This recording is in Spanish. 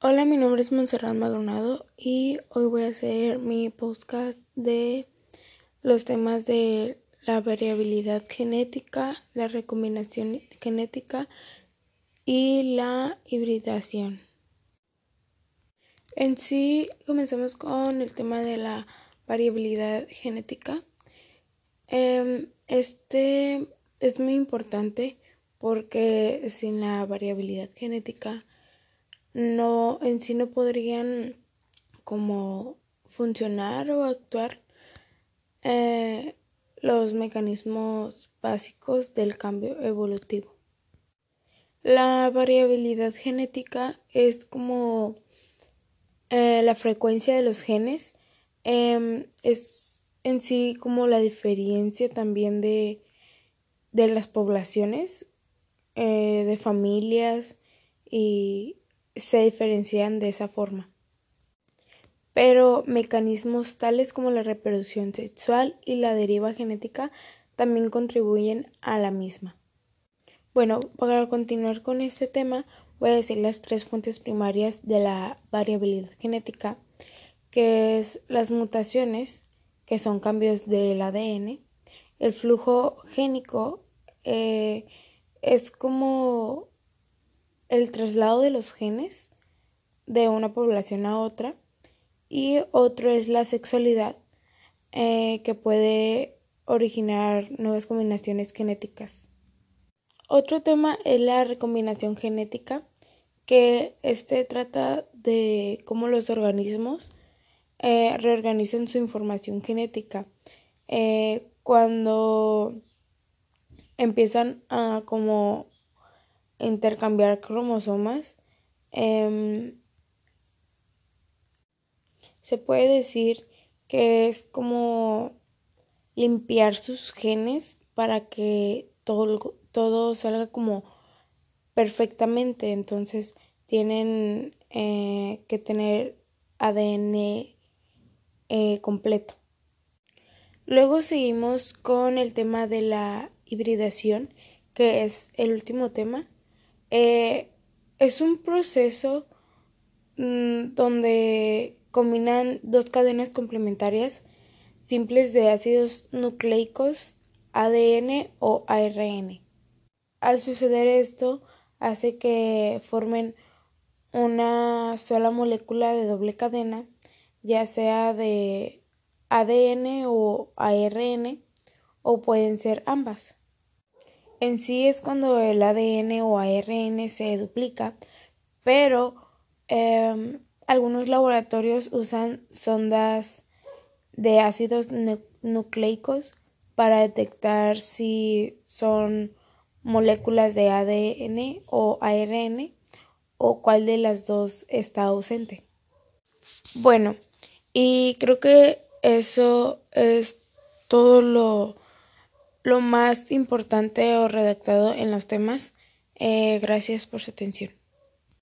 Hola, mi nombre es Montserrat Maldonado y hoy voy a hacer mi podcast de los temas de la variabilidad genética, la recombinación genética y la hibridación. En sí, comenzamos con el tema de la variabilidad genética. Em, este es muy importante porque sin la variabilidad genética no en sí no podrían como funcionar o actuar eh, los mecanismos básicos del cambio evolutivo. La variabilidad genética es como eh, la frecuencia de los genes, em, es en sí como la diferencia también de, de las poblaciones, eh, de familias y, se diferencian de esa forma. Pero mecanismos tales como la reproducción sexual y la deriva genética también contribuyen a la misma. Bueno, para continuar con este tema, voy a decir las tres fuentes primarias de la variabilidad genética, que es las mutaciones, que son cambios del ADN, el flujo génico, eh, es como el traslado de los genes de una población a otra y otro es la sexualidad eh, que puede originar nuevas combinaciones genéticas. Otro tema es la recombinación genética, que este trata de cómo los organismos eh, reorganizan su información genética. Eh, cuando empiezan a como intercambiar cromosomas, em, se puede decir que es como limpiar sus genes para que todo, todo salga como perfectamente. Entonces tienen eh, que tener ADN eh, completo. Luego seguimos con el tema de la hibridación, que es el último tema. Eh, es un proceso mm, donde combinan dos cadenas complementarias simples de ácidos nucleicos, ADN o ARN. Al suceder esto, hace que formen una sola molécula de doble cadena, ya sea de ADN o ARN, o pueden ser ambas. En sí es cuando el ADN o ARN se duplica, pero em, algunos laboratorios usan sondas de ácidos nucleicos para detectar si son moléculas de ADN o ARN o cuál de las dos está ausente. Bueno, y creo que eso es todo lo lo más importante o redactado en los temas. Eh, gracias por su atención.